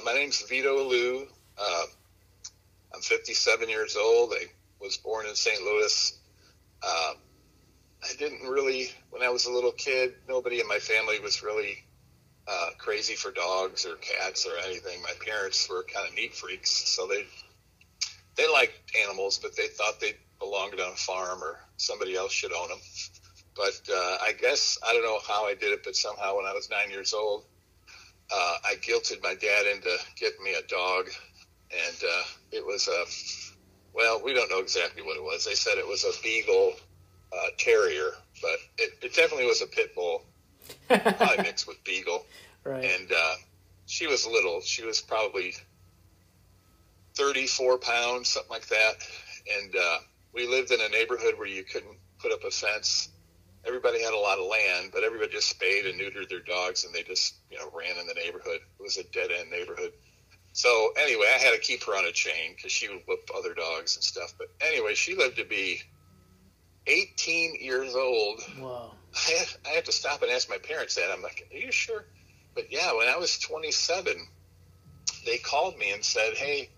Uh, my name's Vito Alu. Uh, I'm 57 years old. I was born in St. Louis. Uh, I didn't really, when I was a little kid, nobody in my family was really uh, crazy for dogs or cats or anything. My parents were kind of neat freaks, so they they liked animals, but they thought they belonged on a farm or somebody else should own them. But uh, I guess I don't know how I did it, but somehow when I was nine years old, uh, I guilted my dad into getting me a dog, and uh, it was a well, we don't know exactly what it was. They said it was a beagle uh, terrier, but it, it definitely was a pit bull, probably mixed with beagle. Right. And uh, she was little. She was probably 34 pounds, something like that. And uh, we lived in a neighborhood where you couldn't put up a fence. Everybody had a lot of land, but everybody just spayed and neutered their dogs, and they just you know ran in the neighborhood. It was a dead end neighborhood. So anyway, I had to keep her on a chain because she would whip other dogs and stuff. But anyway, she lived to be 18 years old. Wow. I had, I had to stop and ask my parents that. I'm like, are you sure? But yeah, when I was 27, they called me and said, hey,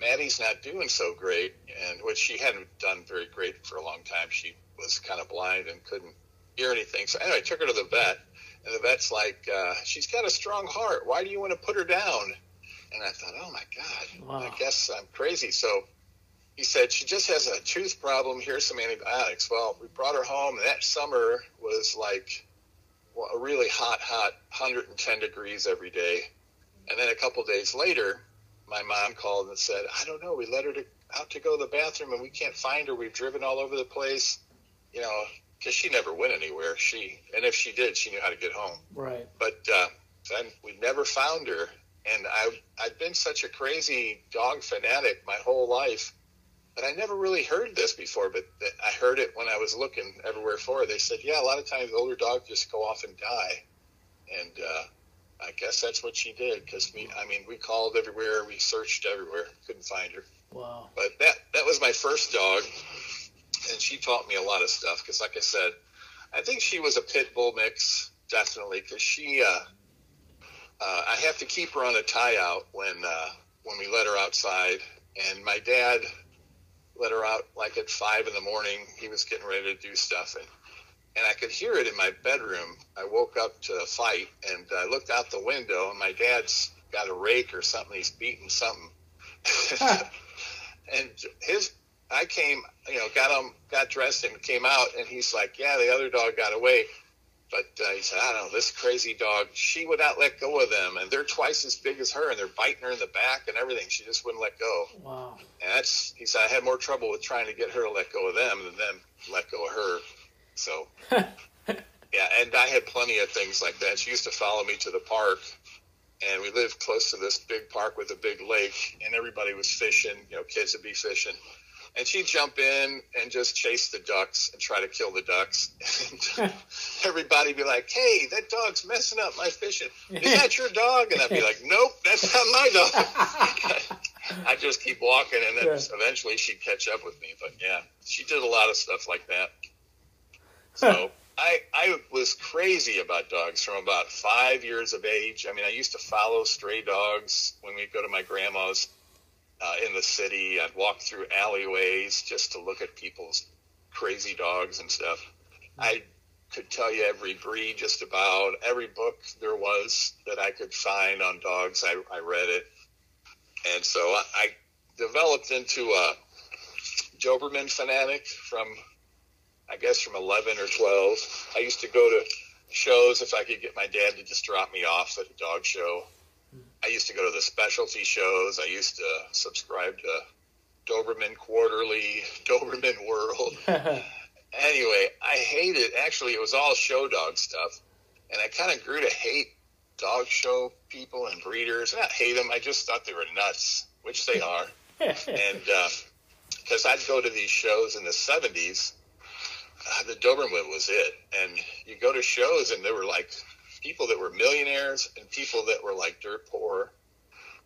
Maddie's not doing so great. And which she hadn't done very great for a long time. She was kind of blind and couldn't hear anything. So anyway, I took her to the vet. And the vet's like, uh, she's got a strong heart. Why do you want to put her down? And I thought, oh my God, Wow. I guess I'm crazy. So he said, she just has a tooth problem. Here's some antibiotics. Well, we brought her home, and that summer was like well, a really hot, hot 110 degrees every day. And then a couple days later, my mom called and said, I don't know, we let her to, out to go to the bathroom, and we can't find her. We've driven all over the place, you know, because she never went anywhere. She, and if she did, she knew how to get home Right. but uh, then we never found her. And I, I've been such a crazy dog fanatic my whole life that I never really heard this before. But th- I heard it when I was looking everywhere for her. They said, yeah, a lot of times older dogs just go off and die. And uh, I guess that's what she did because we, I mean, we called everywhere, we searched everywhere, couldn't find her. Wow. But that that was my first dog, and she taught me a lot of stuff. Because, like I said, I think she was a pit bull mix, definitely. Because she, uh, uh, I have to keep her on a tie out when uh, when we let her outside. And my dad let her out like at five in the morning. He was getting ready to do stuff, and and I could hear it in my bedroom. I woke up to a fight, and I looked out the window, and my dad's got a rake or something. He's beating something. and his I came, you know, got him, got dressed, and came out, and he's like, "Yeah, the other dog got away." But uh, he said, "I don't know, this crazy dog. She would not let go of them, and they're twice as big as her, and they're biting her in the back and everything. She just wouldn't let go." Wow. And that's he said, "I had more trouble with trying to get her to let go of them than them let go of her." So, yeah, and I had plenty of things like that. She used to follow me to the park, and we lived close to this big park with a big lake, and everybody was fishing. You know, kids would be fishing, and she'd jump in and just chase the ducks and try to kill the ducks. And everybody'd be like, "Hey, that dog's messing up my fishing. Is that your dog?" And I'd be like, "Nope, that's not my dog." I'd just keep walking, and then Yeah. eventually she'd catch up with me. But yeah, she did a lot of stuff like that. So I I was crazy about dogs from about five years of age. I mean, I used to follow stray dogs when we'd go to my grandma's uh, in the city. I'd walk through alleyways just to look at people's crazy dogs and stuff. I could tell you every breed, just about every book there was that I could find on dogs. I, I read it, and so I, developed into a Doberman fanatic from I guess from 11 or 12. I used to go to shows if I could get my dad to just drop me off at a dog show. I used to go to the specialty shows. I used to subscribe to Doberman Quarterly, Doberman World. anyway, I hated, actually, it was all show dog stuff. And I kind of grew to hate dog show people and breeders. I hate them. I just thought they were nuts, which they are. and because uh, I'd go to these shows in the 70s, uh, the Doberman was it. And you go to shows and there were like people that were millionaires and people that were like dirt poor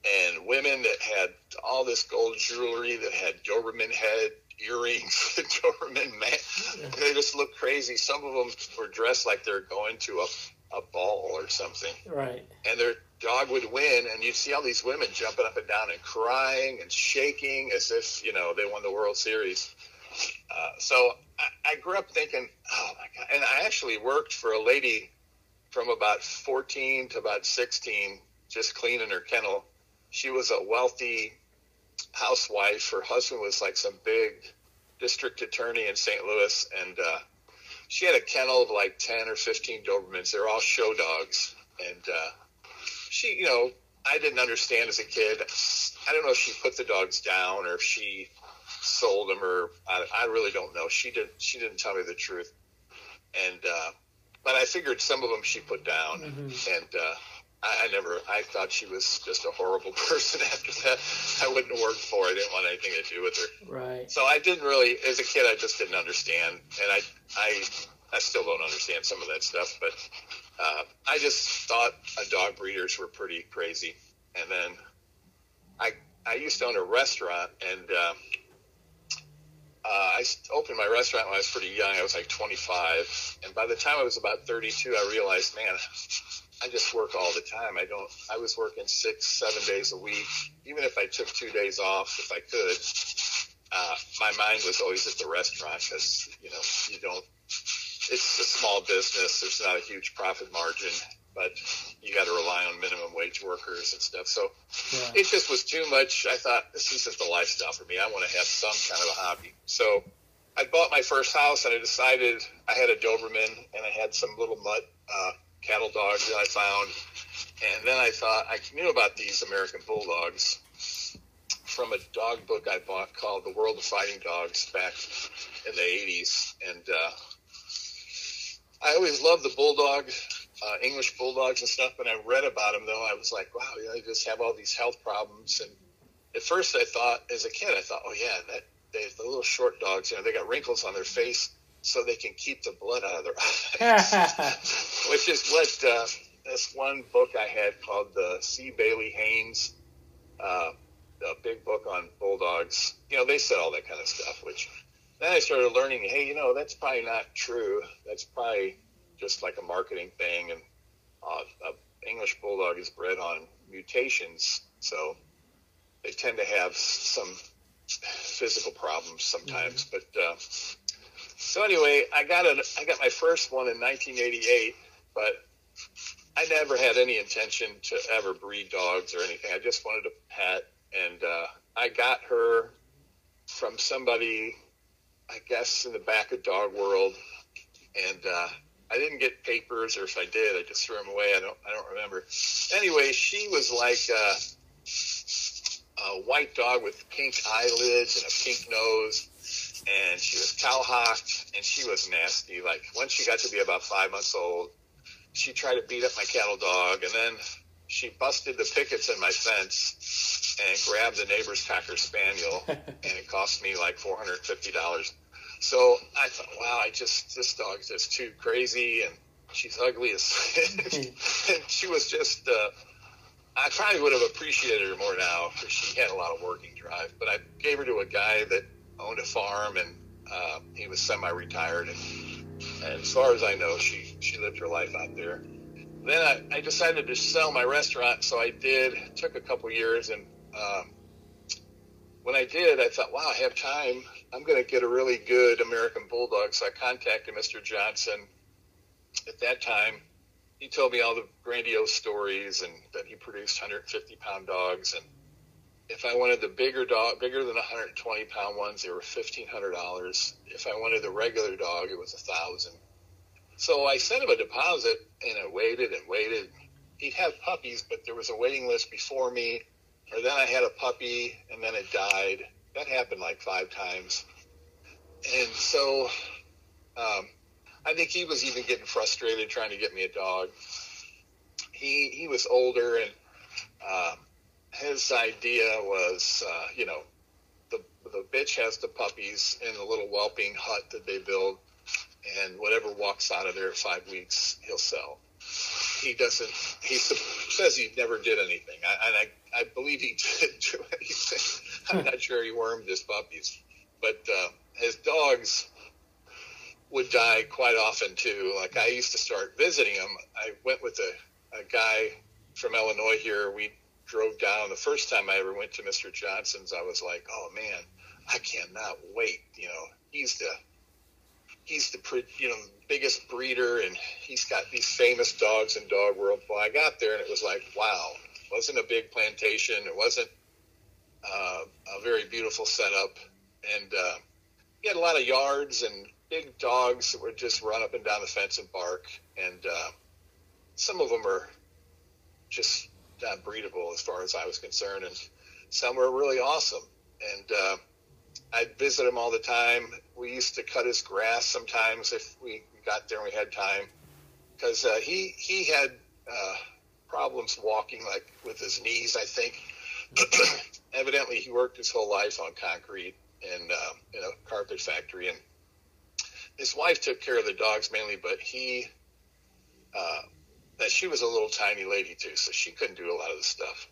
and women that had all this gold jewelry that had Doberman head earrings, Doberman man. They just looked crazy. Some of them were dressed like they're going to a, a ball or something. Right. And their dog would win, and you'd see all these women jumping up and down and crying and shaking as if, you know, they won the World Series. Uh, so I, I grew up thinking, oh my God. And I actually worked for a lady from about 14 to about 16, just cleaning her kennel. She was a wealthy housewife. Her husband was like some big district attorney in St. Louis, and uh, she had a kennel of like ten or fifteen Dobermans. They're all show dogs, and uh, she, you know, I didn't understand as a kid. I don't know if she put the dogs down or if she sold them, or I, I really don't know. She didn't, She didn't tell me the truth, and uh, but I figured some of them she put down, mm-hmm. and uh, I, I never. I thought she was just a horrible person. After that, I wouldn't work for. her. I didn't want anything to do with her. Right. So I didn't really, as a kid, I just didn't understand, and I, I, I still don't understand some of that stuff. But uh, I just thought uh, dog breeders were pretty crazy. And then I, I used to own a restaurant, and uh, uh, I opened my restaurant when I was pretty young. I was like 25, and by the time I was about 32, I realized, man, I just work all the time. I don't. I was working six, seven days a week. Even if I took two days off, if I could, uh, my mind was always at the restaurant because you know you don't. It's a small business. There's not a huge profit margin, but you got to rely on minimum wage workers and stuff. So yeah. it just was too much. I thought this isn't the lifestyle for me. I want to have some kind of a hobby. So I bought my first house and I decided I had a Doberman and I had some little mutt. Uh, cattle dogs that I found. And then I thought I knew about these American bulldogs from a dog book I bought called The World of Fighting Dogs back in the 80s. And uh, I always loved the bulldog, uh, English bulldogs and stuff. But I read about them, though, I was like, wow, you know, they just have all these health problems. And at first I thought, as a kid, I thought, oh, yeah, that they, the little short dogs, you know, they got wrinkles on their face so they can keep the blood out of their eyes, which is what uh, this one book I had called the C. Bailey Haynes, uh, a big book on bulldogs. You know, they said all that kind of stuff, which then I started learning, hey, you know, that's probably not true. That's probably just like a marketing thing. And uh, a English bulldog is bred on mutations, so they tend to have some physical problems sometimes. Mm-hmm. But uh, so anyway, I got a I got my first one in 1988, but I never had any intention to ever breed dogs or anything. I just wanted a pet, and uh, I got her from somebody, I guess, in the back of Dog World, and uh, I didn't get papers, or if I did, I just threw them away. I don't I don't remember. Anyway, she was like. Uh, a white dog with pink eyelids and a pink nose and she was cowhocked and she was nasty. Like once she got to be about five months old, she tried to beat up my cattle dog, and then she busted the pickets in my fence and grabbed the neighbor's cocker spaniel, and it cost me like four hundred fifty dollars. So I thought, wow, I just this dog's just too crazy, and she's ugly as and she was just. Uh, I probably would have appreciated her more now because she had a lot of working drive. But I gave her to a guy that owned a farm, and uh, he was semi-retired. And, and as far as I know, she she lived her life out there. Then I, I decided to sell my restaurant, so I did. It took a couple years, and um, when I did, I thought, wow, I have time. I'm going to get a really good American Bulldog. So I contacted Mr. Johnson. At that time, he told me all the grandiose stories and that he produced 150 pound dogs and if I wanted the bigger dog, bigger than 120 pound ones, they were fifteen hundred dollars. If I wanted the regular dog, it was a thousand. So I sent him a deposit, and I waited and waited. He'd have puppies, but there was a waiting list before me. Or then I had a puppy, and then it died. That happened like five times. And so um, I think he was even getting frustrated trying to get me a dog. he he was older, and um, his idea was, uh, you know, the the bitch has the puppies in the little whelping hut that they build, and whatever walks out of there at five weeks, he'll sell. He doesn't. He says he never did anything, I, and I I believe he did do anything. I'm not sure he wormed his puppies, but uh, his dogs would die quite often too. Like I used to start visiting him. I went with a, a guy from Illinois here. We drove down. The first time I ever went to Mr. Johnson's, I was like, oh man, I cannot wait. You know, he's the he's the you know biggest breeder, and he's got these famous dogs in dog world. Well, I got there and it was like, wow, wasn't a big plantation. It wasn't uh, a very beautiful setup, and uh, he had a lot of yards and big dogs that would just run up and down the fence and bark. And uh, some of them are just not breedable as far as I was concerned, and some were really awesome. And uh, I'd visit him all the time. We used to cut his grass sometimes if we got there and we had time, because uh, he he had uh, problems walking, like with his knees. I think evidently he worked his whole life on concrete and uh, in a carpet factory, and his wife took care of the dogs mainly, but he, uh, that she was a little tiny lady too, so she couldn't do a lot of the stuff.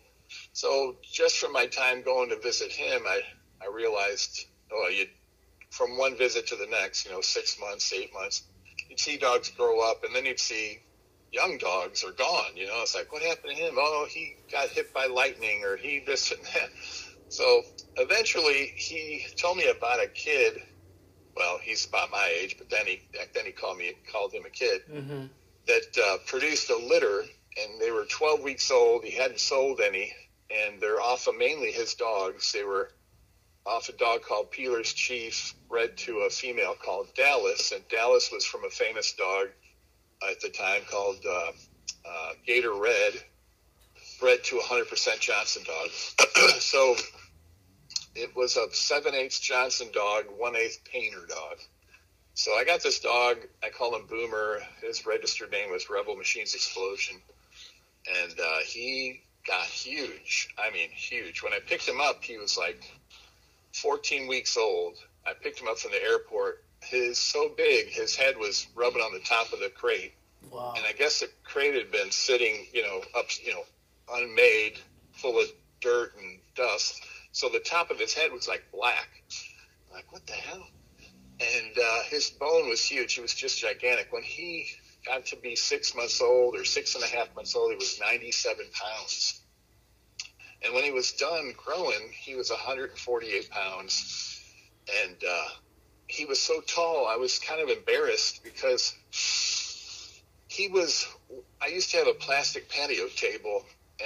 So just from my time going to visit him, I, I realized, oh, you, from one visit to the next, you know, six months, eight months, you'd see dogs grow up and then you'd see young dogs are gone. You know, it's like, what happened to him? Oh, he got hit by lightning or he this and that. So eventually he told me about a kid well, he's about my age, but then he then he called me called him a kid mm-hmm. that uh, produced a litter, and they were 12 weeks old. He hadn't sold any, and they're off of mainly his dogs. They were off a dog called Peeler's Chief, bred to a female called Dallas, and Dallas was from a famous dog at the time called uh, uh, Gator Red, bred to 100% Johnson dogs. so it was a seven eighths Johnson dog, one eighth Painter dog. So I got this dog. I call him Boomer. His registered name was Rebel Machines Explosion, and uh, he got huge. I mean, huge. When I picked him up, he was like 14 weeks old. I picked him up from the airport. His so big, his head was rubbing on the top of the crate. Wow. And I guess the crate had been sitting, you know, up, you know, unmade, full of dirt and dust. So the top of his head was like black. I'm like, what the hell? And uh, his bone was huge. He was just gigantic. When he got to be six months old or six and a half months old, he was 97 pounds. And when he was done growing, he was 148 pounds. And uh, he was so tall, I was kind of embarrassed because he was. I used to have a plastic patio table,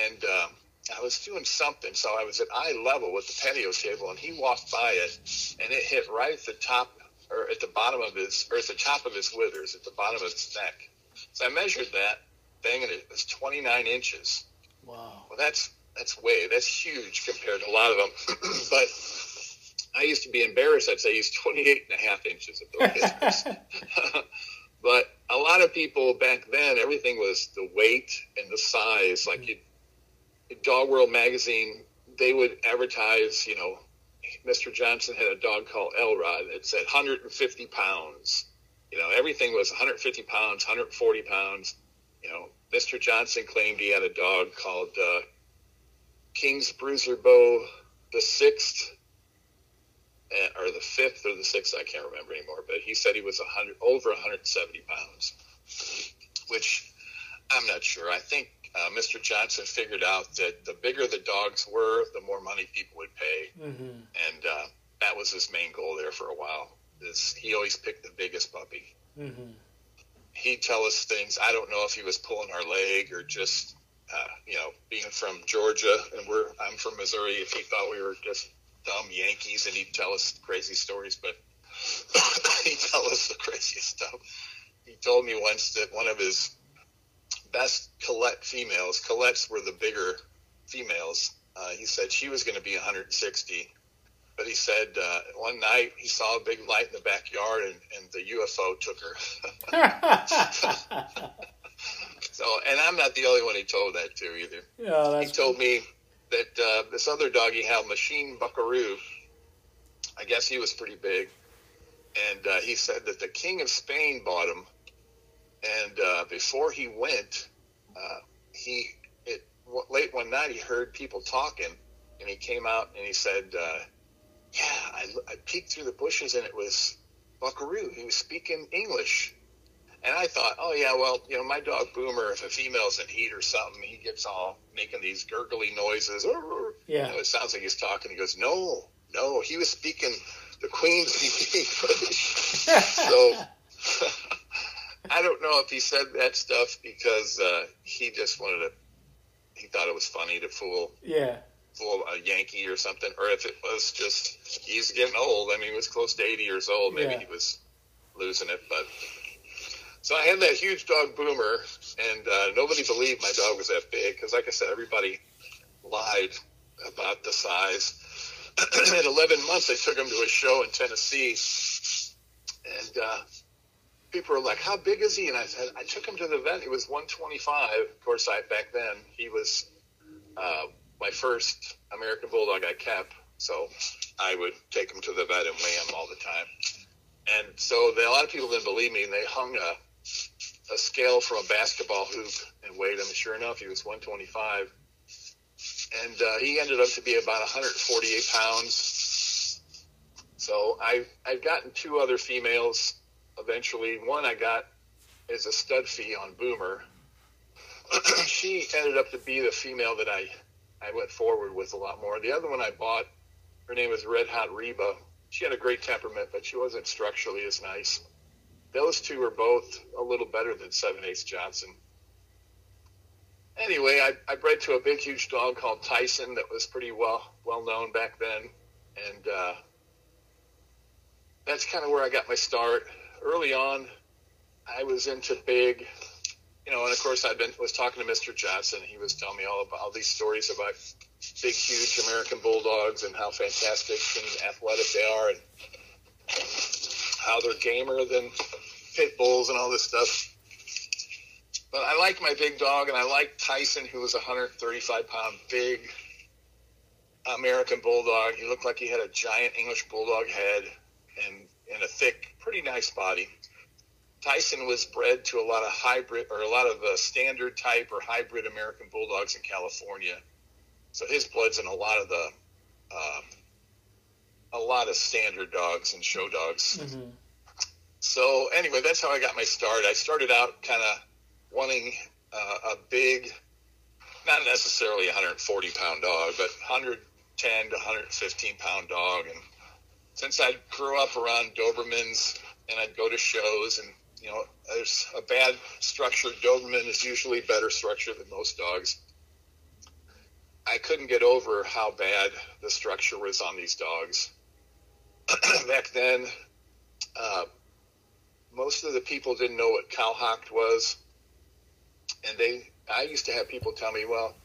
and uh, I was doing something, so I was at eye level with the patio table, and he walked by it, and it hit right at the top, or at the bottom of his, or at the top of his withers, at the bottom of his neck. So I measured that thing, and it was 29 inches. Wow. Well, that's that's way that's huge compared to a lot of them. but I used to be embarrassed. I'd say he's 28 and a half inches at those but a lot of people back then, everything was the weight and the size. Like you Dog World magazine, they would advertise, you know, Mr. Johnson had a dog called Elrod that said 150 pounds. You know, everything was 150 pounds, 140 pounds. You know, Mr. Johnson claimed he had a dog called uh, King's Bruiser Bow the sixth, or the fifth or the sixth, I can't remember anymore. But he said he was 100 over 170 pounds, which I'm not sure. I think uh, Mr. Johnson figured out that the bigger the dogs were, the more money people would pay, mm-hmm. and uh, that was his main goal there for a while. Is he always picked the biggest puppy? Mm-hmm. He'd tell us things. I don't know if he was pulling our leg or just, uh, you know, being from Georgia and we're I'm from Missouri. If he thought we were just dumb Yankees, and he'd tell us crazy stories, but he'd tell us the craziest stuff. He told me once that one of his best Colette females. Colette's were the bigger females. Uh, he said she was going to be 160, but he said uh, one night he saw a big light in the backyard and, and the UFO took her. So, and I'm not the only one he told that to either. Yeah, he told me that uh, this other dog he had, Machine Buckaroo, I guess he was pretty big, and uh, he said that the King of Spain bought him, and uh, before he went, uh, he it late one night he heard people talking, and he came out and he said, uh, "Yeah, I, I peeked through the bushes and it was Buckaroo. He was speaking English." And I thought, oh yeah, well, you know, my dog Boomer, if a female's in heat or something, he gets all making these gurgly noises. Yeah, you know, it sounds like he's talking. He goes, no, no, he was speaking the Queen's English. so I don't know if he said that stuff because uh, he just wanted to. He thought it was funny to fool. Yeah. Fool a Yankee or something, or if it was just he's getting old. I mean, he was close to eighty years old. Maybe Yeah. he was losing it, but so I had that huge dog Boomer, and uh, nobody believed my dog was that big because, like I said, everybody lied about the size. At 11 months, I took him to a show in Tennessee, and uh, people were like, "How big is he?" And I said, "I took him to the vet. He was 125. Of course, I back then he was uh, my first American Bulldog I kept, so I would take him to the vet and weigh him all the time." And so the, a lot of people didn't believe me, and they hung a a scale from a basketball hoop and weighed him. Sure enough, he was 125, and uh, he ended up to be about 148 pounds. So I I've gotten two other females eventually. One I got is a stud fee on Boomer. she ended up to be the female that I I went forward with a lot more. The other one I bought, her name was Red Hot Reba. She had a great temperament, but she wasn't structurally as nice those two are both a little better than Seven Eighths Johnson. Anyway, I, I bred to a big, huge dog called Tyson that was pretty well well known back then, and uh, that's kind of where I got my start. Early on, I was into big, you know, and of course I've been was talking to Mr. Johnson. He was telling me all about all these stories about big, huge American bulldogs and how fantastic and athletic they are, and how they're gamer than pit bulls and all this stuff. But I like my big dog, and I like Tyson, who was a 135 pound big American bulldog. He looked like he had a giant English bulldog head and, and a thick, pretty nice body. Tyson was bred to a lot of hybrid or a lot of uh, standard type or hybrid American bulldogs in California. So his blood's in a lot of the uh, a lot of standard dogs and show dogs. Mm-hmm. So anyway, that's how I got my start. I started out kind of wanting uh, a big, not necessarily a 140 pound dog, but 110 to 115 pound dog. And since I grew up around Dobermans and I'd go to shows and you know, there's a bad structured Doberman is usually better structured than most dogs. I couldn't get over how bad the structure was on these dogs. Back then, uh, most of the people didn't know what cowhocked was, and they. I used to have people tell me, "Well,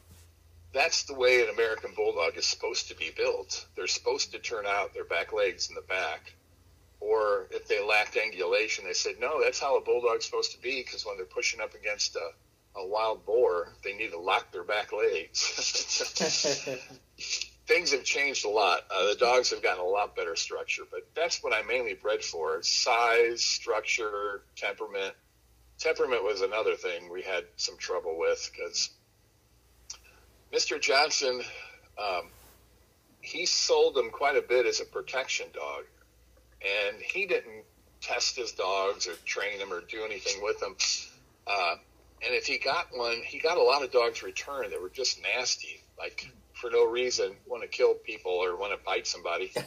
that's the way an American bulldog is supposed to be built. They're supposed to turn out their back legs in the back." Or if they lacked angulation, they said, "No, that's how a bulldog's supposed to be because when they're pushing up against a, a wild boar, they need to lock their back legs." things have changed a lot. Uh, the dogs have gotten a lot better structure, but that's what I mainly bred for: size, structure, temperament. Temperament was another thing we had some trouble with because Mr. Johnson, um, he sold them quite a bit as a protection dog, and he didn't test his dogs or train them or do anything with them. Uh, and if he got one, he got a lot of dogs returned that were just nasty, like for no reason want to kill people or want to bite somebody.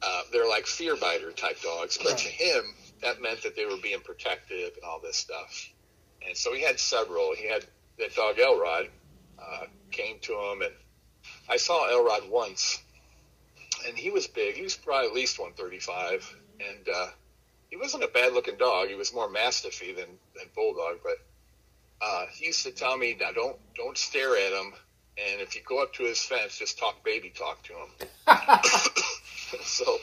Uh, they're like fear biter type dogs, but Right. to him, that meant that they were being protective and all this stuff. And so he had several. He had that dog Elrod uh, came to him, and I saw Elrod once, and he was big. He was probably at least 135, and uh, he wasn't a bad looking dog. He was more mastiffy than, than bulldog, but uh, he used to tell me, "Now don't don't stare at him." And if you go up to his fence, just talk baby talk to him. so,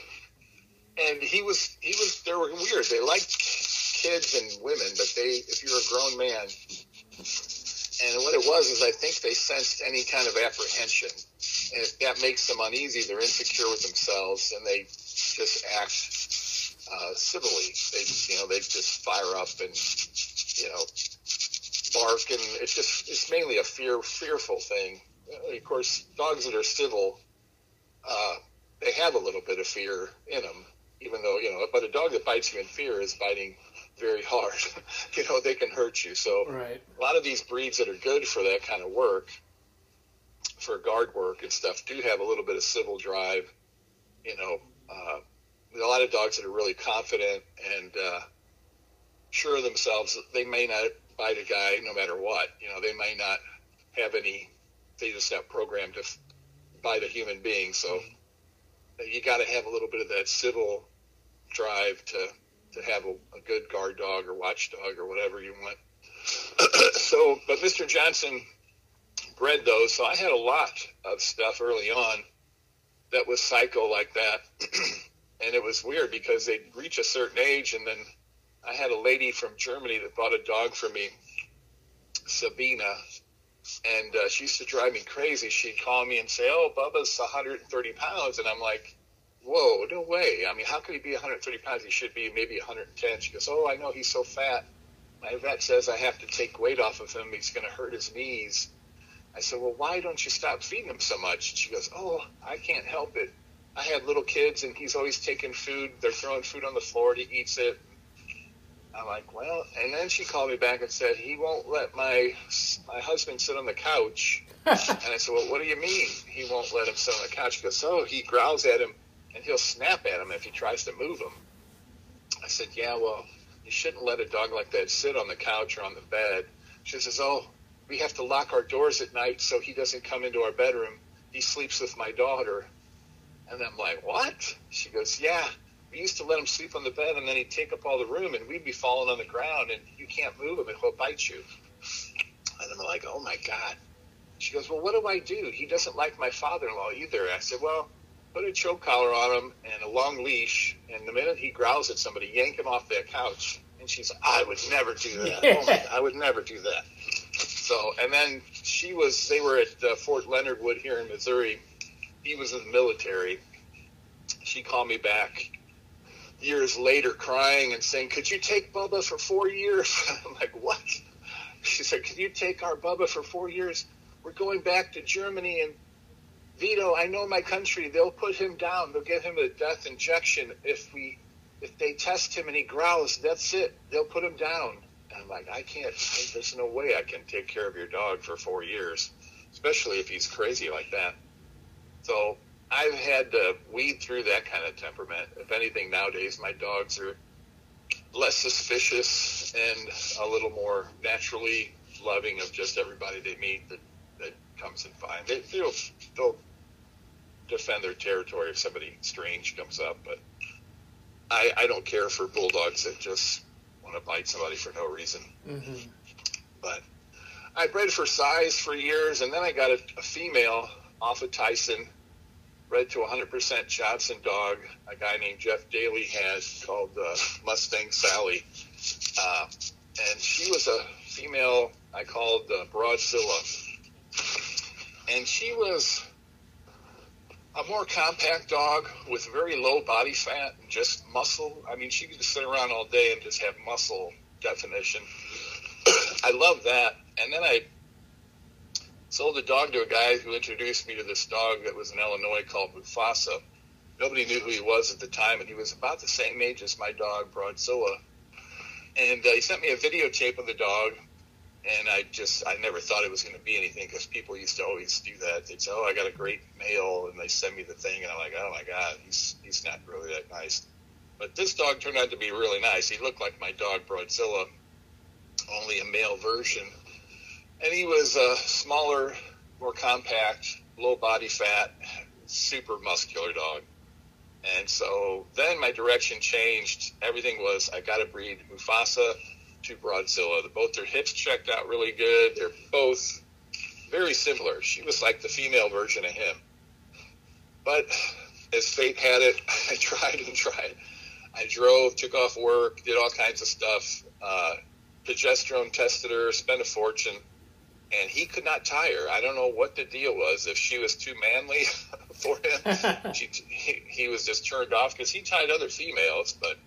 and he was, he was, they were weird. They liked kids and women, but they, if you're a grown man, And what it was is I think they sensed any kind of apprehension. And if that makes them uneasy, they're insecure with themselves, and they just act uh, civilly. They, you know, they just fire up and, you know, bark, and it's just it's mainly a fear fearful thing. Of course, dogs that are civil, uh, they have a little bit of fear in them, even though you know. But a dog that bites you in fear is biting very hard. you know, they can hurt you. So right. a lot of these breeds that are good for that kind of work, for guard work and stuff, do have a little bit of civil drive. You know, uh, a lot of dogs that are really confident and uh, sure of themselves, they may not bite a guy no matter what. You know, they may not have any. They just have programmed to bite a human being. So mm-hmm. you got to have a little bit of that civil drive to to have a, a good guard dog or watchdog or whatever you want. so, but Mr. Johnson bred those, so I had a lot of stuff early on that was psycho like that. and it was weird because they'd reach a certain age, and then I had a lady from Germany that bought a dog for me, Sabina, and uh, she used to drive me crazy. She'd call me and say, "Oh, Bubba's 130 pounds," and I'm like, whoa, no way. I mean, how could he be 130 pounds? He should be maybe 110. She goes, oh, I know he's so fat. My vet says I have to take weight off of him. He's going to hurt his knees. I said, well, why don't you stop feeding him so much? And She goes, oh, I can't help it. I have little kids, and he's always taking food. They're throwing food on the floor, he eats it. I'm like, well, and then she called me back and said he won't let my my husband sit on the couch. and I said, well, what do you mean he won't let him sit on the couch? She goes, oh, he growls at him and he'll snap at him if he tries to move him. I said, yeah, well, you shouldn't let a dog like that sit on the couch or on the bed. She says, oh, we have to lock our doors at night so he doesn't come into our bedroom. He sleeps with my daughter. And I'm like, what? She goes, yeah. We used to let him sleep on the bed, and then he'd take up all the room, and we'd be falling on the ground, and you can't move him, and he'll bite you. And I'm like, oh my God. She goes, well, what do I do? He doesn't like my father-in-law either. I said, well, put a choke collar on him and a long leash, and the minute he growls at somebody, yank him off that couch. And she's, I would never do that. Oh my, I would never do that. So, and then she was, they were at uh, Fort Leonard Wood here in Missouri. He was in the military. She called me back years later crying and saying, Could you take Bubba for four years? I'm like, What? She said, Could you take our Bubba for four years? We're going back to Germany and Vito, I know my country. They'll put him down. They'll give him a death injection if we if they test him and he growls. That's it. They'll put him down. And I'm like, I can't. There's no way I can take care of your dog for four years, especially if he's crazy like that. So I've had to weed through that kind of temperament. If anything, nowadays my dogs are less suspicious and a little more naturally loving of just everybody they meet that, that comes and finds. They, they'll, they'll defend their territory if somebody strange comes up. But I, I don't care for bulldogs that just want to bite somebody for no reason. Mm-hmm. But I bred for size for years, and then I got a, a female off of Tyson, bred to a 100% Johnson dog. A guy named Jeff Daly has called uh, Mustang Sally, uh, and she was a female I called uh, Broadzilla, and she was a more compact dog with very low body fat and just muscle. I mean, she could just sit around all day and just have muscle definition. I love that. And then I sold a dog to a guy who introduced me to this dog that was in Illinois called Mufasa. Nobody knew who he was at the time, and he was about the same age as my dog, Broadzilla. And uh, he sent me a videotape of the dog, and I just I never thought it was going to be anything because people used to always do that. They'd say, "Oh, I got a great male," and they send me the thing, and I'm like, "Oh my god, he's he's not really that nice." But this dog turned out to be really nice. He looked like my dog Broadzilla, only a male version, and he was a smaller, more compact, low body fat, super muscular dog. And so then my direction changed. Everything was I got to breed Mufasa to Broadzilla. Both their hips checked out really good. They're both very similar. She was like the female version of him. But as fate had it, I tried and tried. I drove, took off work, did all kinds of stuff, uh, progesterone tested her, spent a fortune, and he could not tie her. I don't know what the deal was. If she was too manly for him, she, he, he was just turned off because he tied other females, but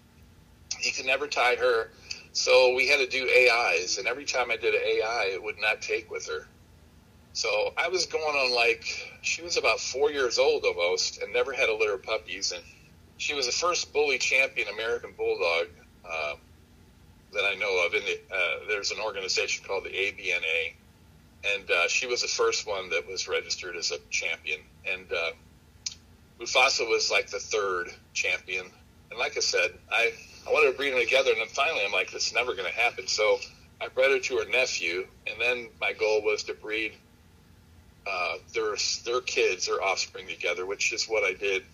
he could never tie her. So we had to do AIs, and every time I did an AI, it would not take with her. So I was going on like she was about four years old almost, and never had a litter of puppies, and she was the first bully champion American Bulldog uh, that I know of. In the, uh, there's an organization called the ABNA, and uh, she was the first one that was registered as a champion. And uh, Mufasa was like the third champion. And like I said, I I wanted to breed them together, and then finally I'm like, this is never going to happen. So I bred her to her nephew, and then my goal was to breed uh, their their kids, their offspring together, which is what I did,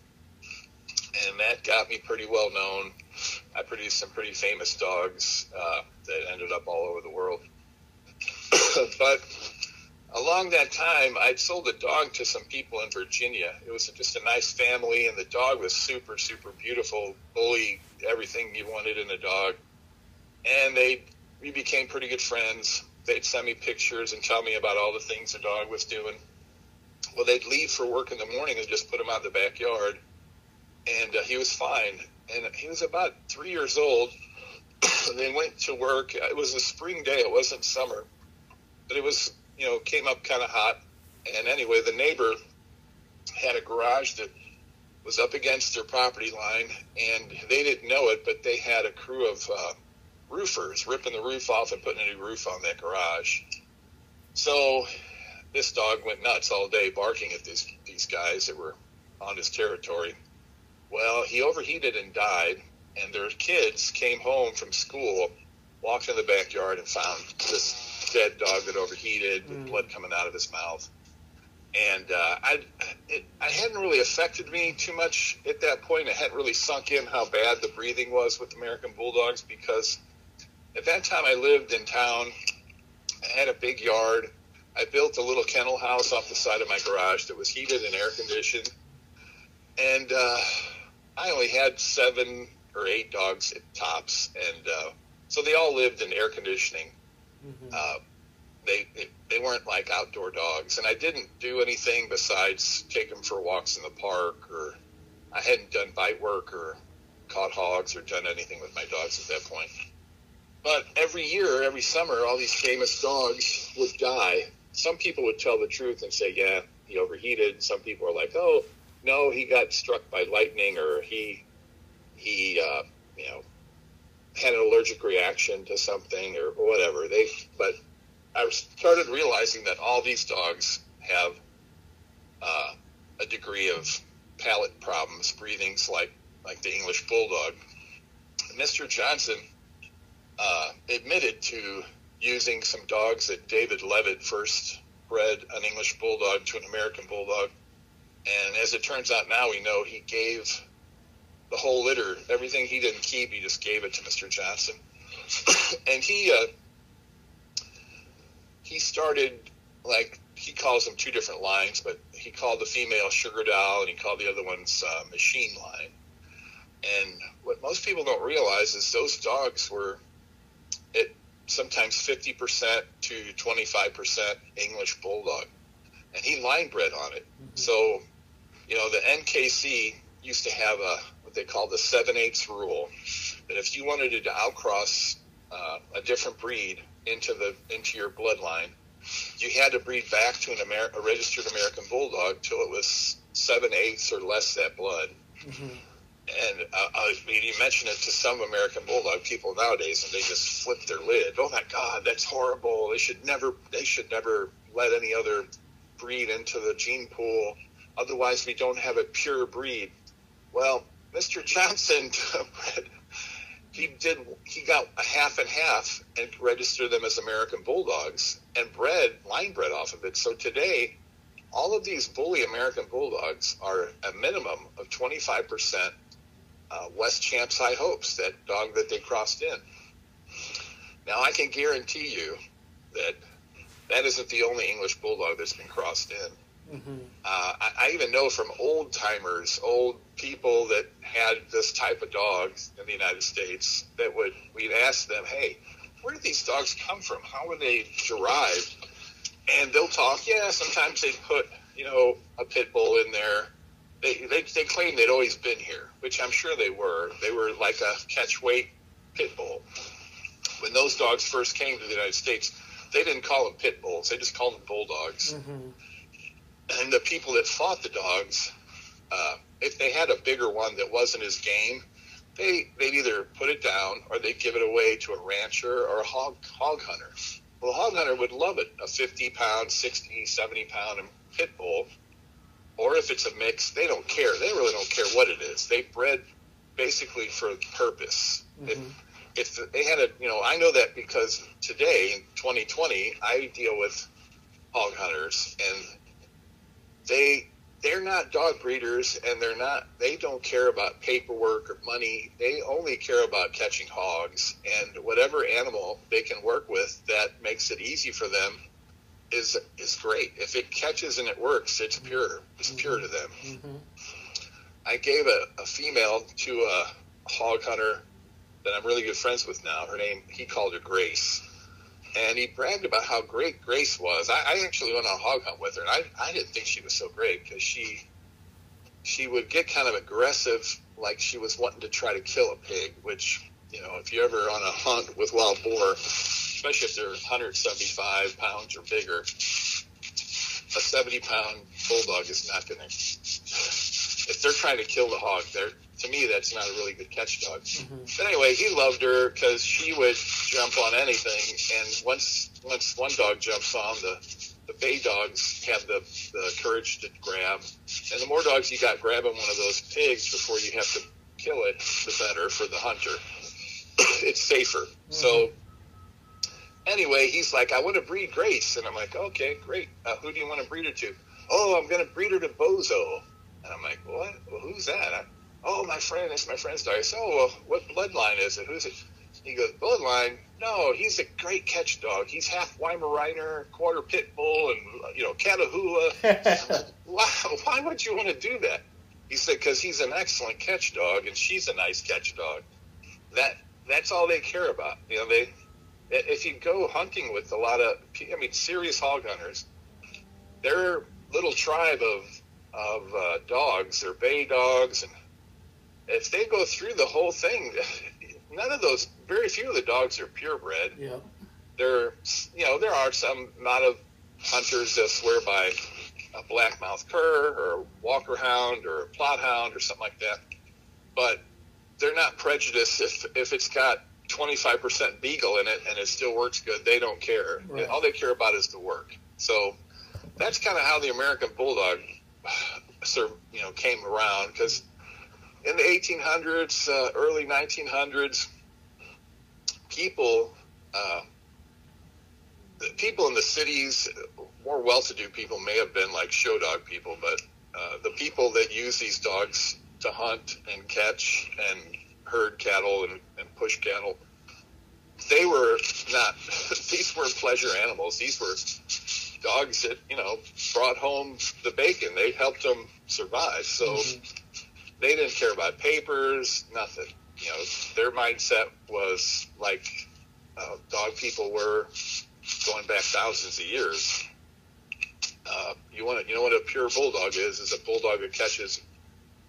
and that got me pretty well known. I produced some pretty famous dogs uh, that ended up all over the world. but along that time, I'd sold a dog to some people in Virginia. It was just a nice family, and the dog was super, super beautiful, bully, everything you wanted in a dog. And they, we became pretty good friends. They'd send me pictures and tell me about all the things the dog was doing. Well, they'd leave for work in the morning and just put him out in the backyard, and uh, he was fine. And he was about three years old. they went to work. It was a spring day. It wasn't summer, but it was you know, came up kind of hot. And anyway, the neighbor had a garage that was up against their property line, and they didn't know it, but they had a crew of uh, roofers ripping the roof off and putting a new roof on that garage. So this dog went nuts all day barking at these these guys that were on his territory. Well, he overheated and died, and their kids came home from school, walked in the backyard, and found this dead dog that overheated, mm. blood coming out of his mouth. And uh, I, it, I hadn't really affected me too much at that point. It hadn't really sunk in how bad the breathing was with American Bulldogs because at that time I lived in town. I had a big yard. I built a little kennel house off the side of my garage that was heated and air conditioned. And uh, I only had seven or eight dogs at tops. And uh, so they all lived in air conditioning. Mm-hmm. Uh, they, they they weren't like outdoor dogs, and I didn't do anything besides take them for walks in the park, or I hadn't done bite work or caught hogs or done anything with my dogs at that point. But every year, every summer, all these famous dogs would die. Some people would tell the truth and say, "Yeah, he overheated." Some people are like, "Oh, no, he got struck by lightning, or he he uh, you know had an allergic reaction to something or whatever. They, but I started realizing that all these dogs have uh, a degree of palate problems, breathings like like the English bulldog. Mr. Johnson uh, admitted to using some dogs that David Leavitt first bred an English bulldog to an American bulldog. And as it turns out now, we know he gave the whole litter. Everything he didn't keep, he just gave it to Mr. Johnson. and he uh, he started like he calls them two different lines, but he called the female Sugar Doll and he called the other ones uh, Machine Line. And what most people don't realize is those dogs were at sometimes 50% to 25% English Bulldog. And he line bred on it. Mm-hmm. So, you know, the NKC used to have a they call the seven eighths rule. That if you wanted to outcross uh, a different breed into the into your bloodline, you had to breed back to an Amer- a registered American Bulldog till it was seven eighths or less that blood. Mm-hmm. And uh, I mean, you mention it to some American Bulldog people nowadays, and they just flip their lid. Oh my God, that's horrible! They should never, they should never let any other breed into the gene pool. Otherwise, we don't have a pure breed. Well, Mr. Johnson, he did he got a half and half and registered them as American Bulldogs and bred line bred off of it. So today, all of these bully American Bulldogs are a minimum of 25% uh, West Champs High Hopes, that dog that they crossed in. Now, I can guarantee you that that isn't the only English Bulldog that's been crossed in. Mm-hmm. Uh, I, I, even know from old timers, old people that had this type of dogs in the United States, that would we'd ask them, "Hey, where did these dogs come from? How were they derived? And they'll talk. Yeah, sometimes they put you know a pit bull in there. They, they they claim they'd always been here, which I'm sure they were. They were like a catch weight pit bull. When those dogs first came to the United States, they didn't call them pit bulls. They just called them bulldogs. Mm-hmm. And the people that fought the dogs, uh, if they had a bigger one that wasn't his game, they they'd either put it down or they'd give it away to a rancher or a hog hog hunter. Well, a hog hunter would love it, a 50 pound, 60, 70 pound pit bull. Or if it's a mix, they don't care. They really don't care what it is. They bred basically for purpose. Mm-hmm. If, if they had a, you know, I know that because today in 2020, I deal with hog hunters and they they're not dog breeders and they're not they don't care about paperwork or money. They only care about catching hogs and whatever animal they can work with that makes it easy for them is is great. If it catches and it works it's pure it's mm-hmm. pure to them. Mm-hmm. i gave a, a female to a hog hunter that i'm really good friends with now. Her name he called her grace and he bragged about how great Grace was. I, I actually went on a hog hunt with her, and I, I didn't think she was so great because she she would get kind of aggressive, like she was wanting to try to kill a pig. Which you know, if you're ever on a hunt with wild boar, especially if they're 175 pounds or bigger, a 70 pound bulldog is not going to. They're trying to kill the hog, they're to me, that's not a really good catch dog. Mm-hmm. But anyway, he loved her because she would jump on anything. And once once one dog jumps on, the the bay dogs have the, the courage to grab. And the more dogs you got grabbing one of those pigs before you have to kill it, the better for the hunter. it's safer. Mm-hmm. So anyway, he's like, I want to breed Grace. And I'm like, okay, great. Uh, who do you want to breed her to? Oh, I'm going to breed her to Bozo. And I'm like, what? Well, who's that? I, oh, my friend, it's my friend's dog. I said, oh, well, what bloodline is it? Who's it? He goes, bloodline? No, he's a great catch dog. He's half Weimaraner, quarter pit bull, and, you know, Catahoula. why, why would you want to do that? He said, because he's an excellent catch dog, and she's a nice catch dog. That That's all they care about. You know, they, if you go hunting with a lot of, I mean, serious hog hunters, their little tribe of, of uh, dogs, they're bay dogs and if they go through the whole thing, none of those, very few of the dogs are purebred. Yeah. There, you know, there are some amount of hunters that swear by a blackmouth cur or a walker hound or a Plott hound or something like that, but they're not prejudiced if if it's got 25% beagle in it and it still works good. They don't care. Right. All they care about is the work. So that's kind of how the American Bulldog, you know, came around because in the 1800s, uh, early 1900s, people, uh, people in the cities, more well-to-do people may have been like show dog people, but uh, the people that use these dogs to hunt and catch and herd cattle and, and push cattle, they were not. these weren't pleasure animals. These were dogs that you know brought home the bacon. They helped them survive. So. Mm-hmm they didn't care about papers, nothing. You know, their mindset was like uh, dog people were going back thousands of years. Uh, you want to, you know what a pure bulldog is? Is a bulldog that catches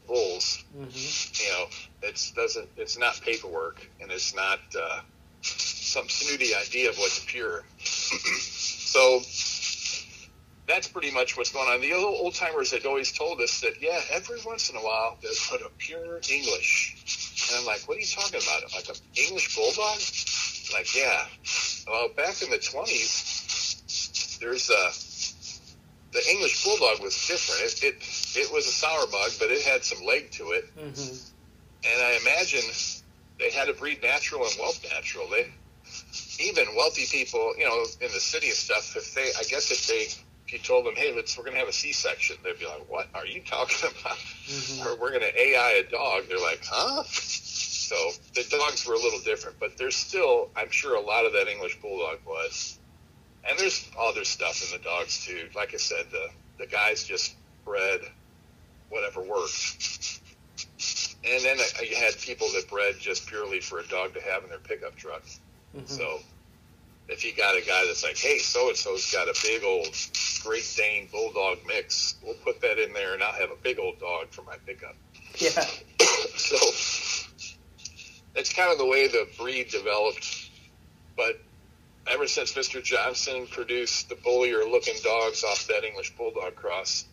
bulls. Mm-hmm. You know, it's doesn't, it's not paperwork, and it's not uh, some snooty idea of what's pure. so that's pretty much what's going on. The old timers had always told us that, yeah, every once in a while they'll put a pure English. And I'm like, what are you talking about? Like an English bulldog? Like, yeah. Well, back in the 20s, there's a, the English bulldog was different. It, it, it was a sour bug, but it had some leg to it. Mm-hmm. And I imagine they had to breed natural and whelp natural. They, even wealthy people, you know, in the city and stuff, if they, I guess if they if you told them, "Hey, let's we're going to have a C-section," they'd be like, "What are you talking about?" Mm-hmm. Or we're going to AI a dog. They're like, "Huh?" So the dogs were a little different, but there's still, I'm sure, a lot of that English bulldog was. And there's other stuff in the dogs too. Like I said, the the guys just bred whatever worked. And then you had people that bred just purely for a dog to have in their pickup truck. Mm-hmm. So if you got a guy that's like, hey, so and so's got a big old Great Dane Bulldog mix, we'll put that in there, and I'll have a big old dog for my pickup. Yeah. so it's kind of the way the breed developed. But ever since Mr. Johnson produced the bullier looking dogs off that English Bulldog cross,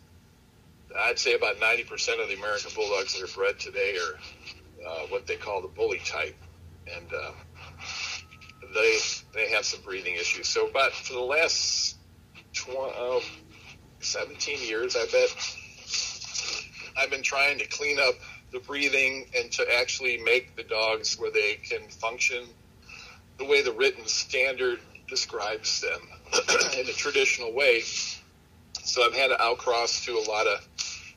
I'd say about 90% of the American Bulldogs that are bred today are uh, what they call the bully type. And uh, they they have some breathing issues. So, but for the last 20, uh, 17 years, I bet, I've been trying to clean up the breathing and to actually make the dogs where they can function the way the written standard describes them in a traditional way. So I've had to outcross to a lot of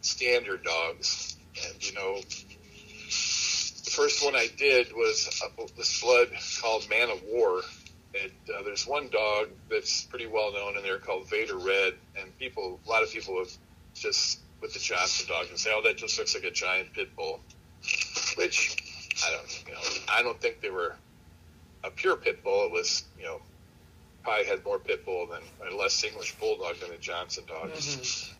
standard dogs. And, you know, the first one I did was this blood called Man of War. And uh, there's one dog that's pretty well known in there called Vader Red. And people, a lot of people have just with the Johnson dog and say, "Oh, that just looks like a giant pit bull," which I don't, you know, I don't think they were a pure pit bull. It was, you know, probably had more pit bull than a less English bulldog than the Johnson dog. Mm-hmm.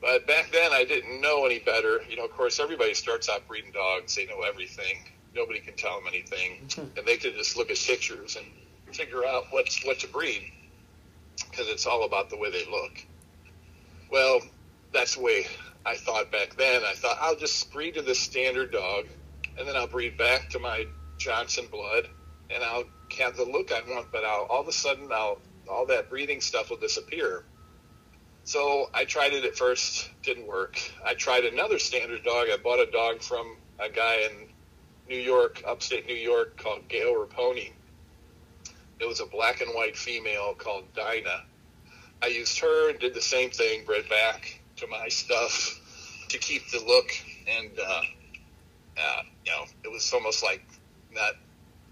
But back then, I didn't know any better. You know, of course, everybody starts out breeding dogs; they know everything. Nobody can tell them anything, mm-hmm. and they can just look at pictures and figure out what's what to breed because it's all about the way they look. Well, that's the way I thought back then. I thought I'll just breed to the standard dog, and then I'll breed back to my Johnson blood, and I'll have the look I want. But I'll, all of a sudden, I'll all that breeding stuff will disappear. So I tried it at first, didn't work. I tried another standard dog. I bought a dog from a guy in New York, upstate New York, called Gail Raponi. It was a black and white female called Dinah. I used her and did the same thing, bred back to my stuff to keep the look. And, uh, uh, you know, it was almost like not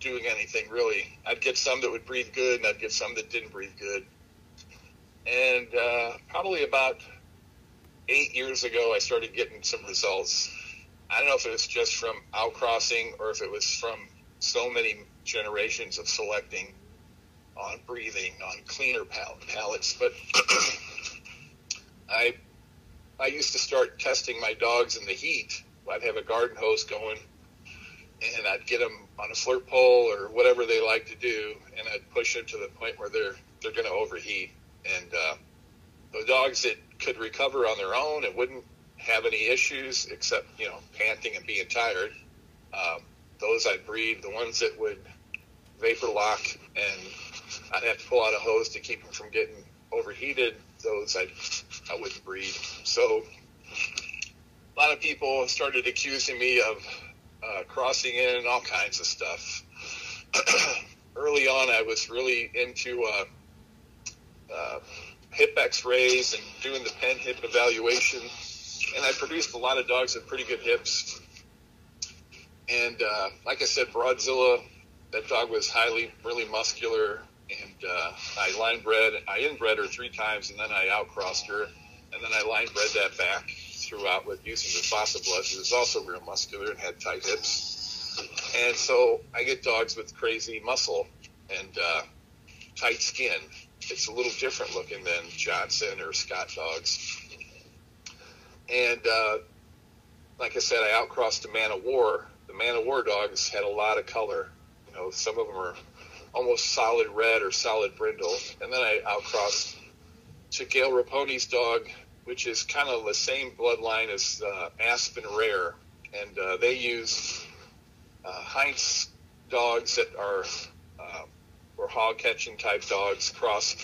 doing anything really. I'd get some that would breathe good, and I'd get some that didn't breathe good. And uh, probably about eight years ago, I started getting some results. I don't know if it was just from outcrossing or if it was from so many generations of selecting on breathing on cleaner pal- pallets, but I I used to start testing my dogs in the heat. I'd have a garden hose going, and I'd get them on a flirt pole or whatever they like to do, and I'd push them to the point where they're they're going to overheat. And uh, the dogs that could recover on their own and wouldn't have any issues except you know panting and being tired, um, those I'd breed. The ones that would vapor lock and I'd have to pull out a hose to keep them from getting overheated those I, I wouldn't breed. So a lot of people started accusing me of uh, crossing in and all kinds of stuff. Early on, I was really into uh, uh, hip x-rays and doing the PennHIP evaluation. And I produced a lot of dogs with pretty good hips. And uh, like I said, Broadzilla, that dog was highly, really muscular, and uh, I line bred. I inbred her three times, and then I outcrossed her, and then I line bred that back throughout with using the Fassa blood, who was also real muscular and had tight hips. And so I get dogs with crazy muscle and uh, tight skin. It's a little different looking than Johnson or Scott dogs. And uh, like I said, I outcrossed a Man of War. The Man of War dogs had a lot of color. You know, some of them are almost solid red or solid brindle. And then I outcrossed to Gail Raponi's dog, which is kind of the same bloodline as uh, Aspen Rare. And uh, they use uh, Heinz dogs that are or hog catching type dogs crossed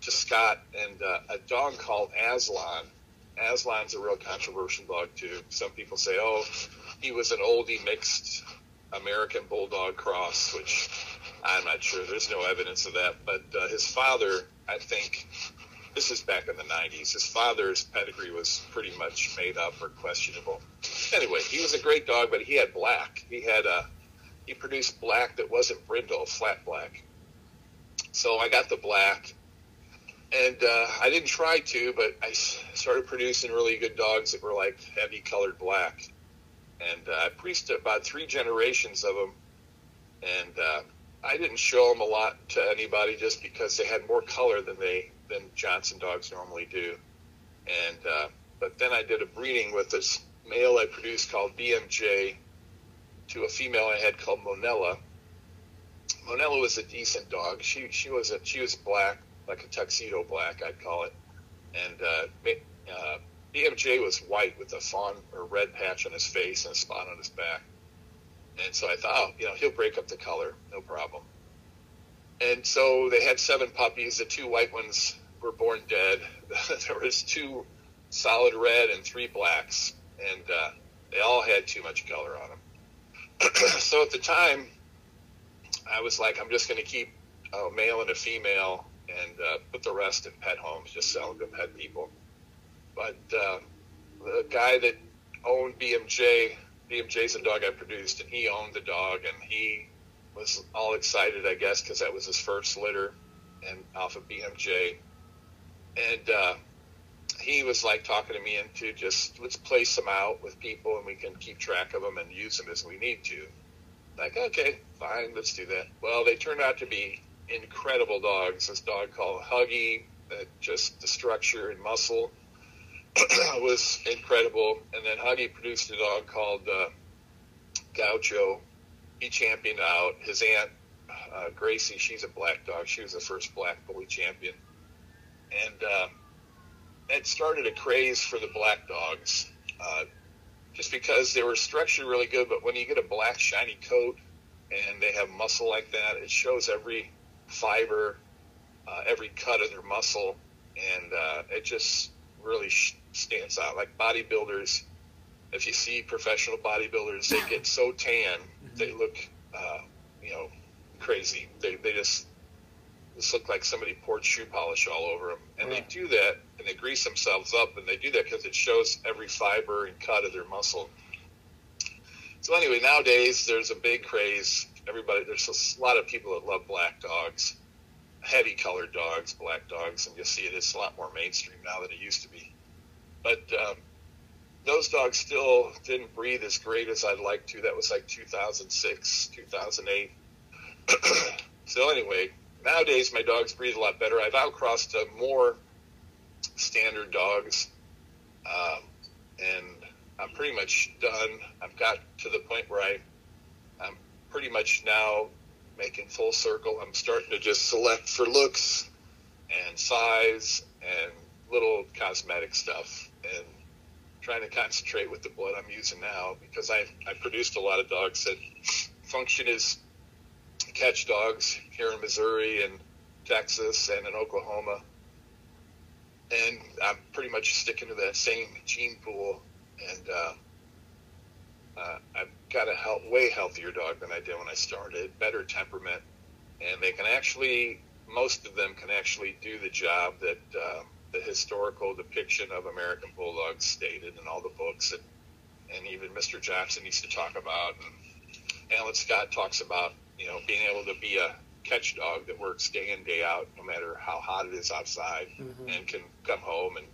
to Scott and uh, a dog called Aslan. Aslan's a real controversial dog too. Some people say, oh, he was an oldie mixed American Bulldog cross, which I'm not sure. There's no evidence of that. But uh, his father, I think, this is back in the 90s. His father's pedigree was pretty much made up or questionable. Anyway, he was a great dog, but he had black. He had a, uh, he produced black that wasn't brindle, flat black. So I got the black, and uh, I didn't try to, but I started producing really good dogs that were like heavy colored black, and uh, I produced about three generations of them, and uh, I didn't show them a lot to anybody just because they had more color than they than Johnson dogs normally do. And uh, but then I did a breeding with this male I produced called BMJ to a female I had called Monella. Monella was a decent dog. She she was a, she was black, like a tuxedo black, I'd call it. And uh, uh, BMJ was white with a fawn or red patch on his face and a spot on his back. And so I thought, oh, you know, he'll break up the color, no problem. And so they had seven puppies. The two white ones were born dead. there was two solid red and three blacks, and uh, they all had too much color on them. so at the time, I was like, I'm just going to keep a male and a female and uh, put the rest in pet homes, just sell them to pet people. But uh, the guy that owned BMJ BMJ's a dog I produced, and he owned the dog, and he was all excited, I guess, because that was his first litter, and off of BMJ, and uh, he was like talking to me into just let's place them out with people, and we can keep track of them and use them as we need to. Like, okay, fine, let's do that. Well, they turned out to be incredible dogs. This dog called Huggy, that just the structure and muscle was incredible. And then Huggy produced a dog called uh, Gaucho. He championed out. His aunt, uh, Gracie, she's a black dog. She was the first black bully champion. And uh, it started a craze for the black dogs uh, just because they were structured really good. But when you get a black, shiny coat and they have muscle like that, it shows every fiber, uh, every cut of their muscle. And uh, it just really stands out. Like bodybuilders, if you see professional bodybuilders, they get so tan, mm-hmm. they look, uh, you know, crazy. They, they just just look like somebody poured shoe polish all over them. And right. they do that, and they grease themselves up, and they do that because it shows every fiber and cut of their muscle. So anyway, nowadays there's a big craze. Everybody, there's a lot of people that love black dogs, heavy colored dogs, black dogs, and you see it. It's a lot more mainstream now than it used to be. But um, those dogs still didn't breathe as great as I'd like to. That was like 2006, 2008. so anyway, nowadays my dogs breathe a lot better. I've outcrossed uh, more standard dogs, um, and I'm pretty much done. I've got to the point where I, I'm pretty much now making full circle. I'm starting to just select for looks and size and little cosmetic stuff and trying to concentrate with the blood I'm using now because I, I produced a lot of dogs that function as catch dogs here in Missouri and Texas and in Oklahoma. And I'm pretty much sticking to that same gene pool. And uh, uh, I've got a health, way healthier dog than I did when I started, better temperament. And they can actually, most of them can actually do the job that uh, the historical depiction of American Bulldogs stated in all the books, and and even Mr. Johnson used to talk about, and Alan Scott talks about, you know, being able to be a catch dog that works day in day out, no matter how hot it is outside, mm-hmm. and can come home and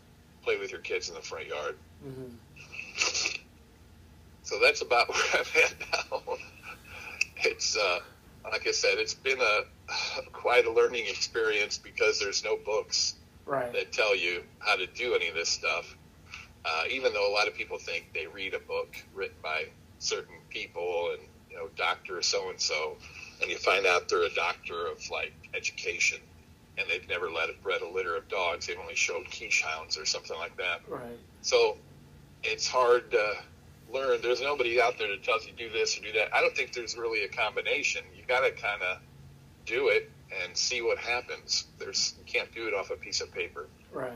play with your kids in the front yard. Mm-hmm. So that's about where I'm at now. It's uh, like I said, it's been a quite a learning experience because there's no books right. that tell you how to do any of this stuff. Uh, even though a lot of people think they read a book written by certain people and you know doctor so and so, and you find out they're a doctor of like education, and they've never let bred a litter of dogs. They've only showed Keeshonds or something like that. Right. So it's hard to learn. There's nobody out there that tells you do this or do that. I don't think there's really a combination. You got to kind of do it and see what happens. There's you can't do it off a piece of paper. Right.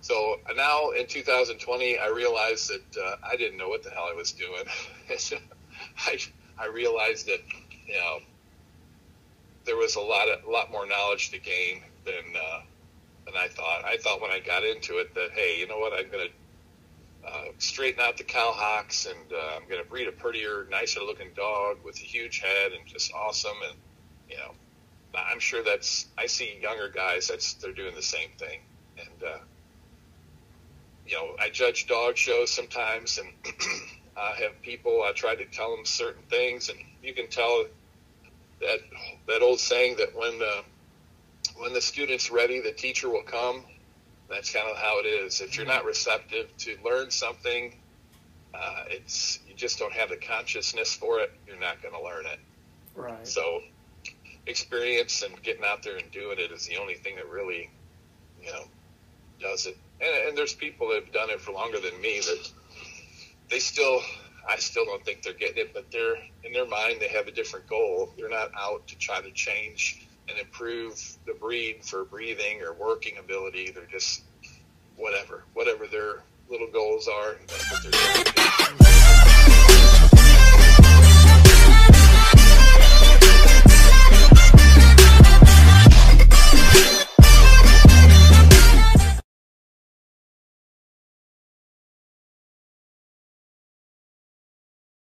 So now in 2020, I realized that uh, I didn't know what the hell I was doing. I I realized that you know there was a lot of a lot more knowledge to gain than uh, than I thought. I thought when I got into it that hey, you know what, I'm gonna uh, straighten out the cow hocks and uh, I'm gonna breed a prettier, nicer looking dog with a huge head and just awesome and you know, I'm sure that's I see younger guys that's they're doing the same thing, and uh, you know, I judge dog shows sometimes, and I have people I try to tell them certain things, and you can tell that that old saying that when the when the student's ready, the teacher will come. That's kind of how it is. If you're not receptive to learn something, uh, it's you just don't have the consciousness for it. You're not going to learn it. Right. So, experience and getting out there and doing it is the only thing that really, you know, does it. And, and there's people that have done it for longer than me that they still, I still don't think they're getting it, but they're in their mind they have a different goal. They're not out to try to change and improve the breed for breathing or working ability. They're just whatever, whatever their little goals are.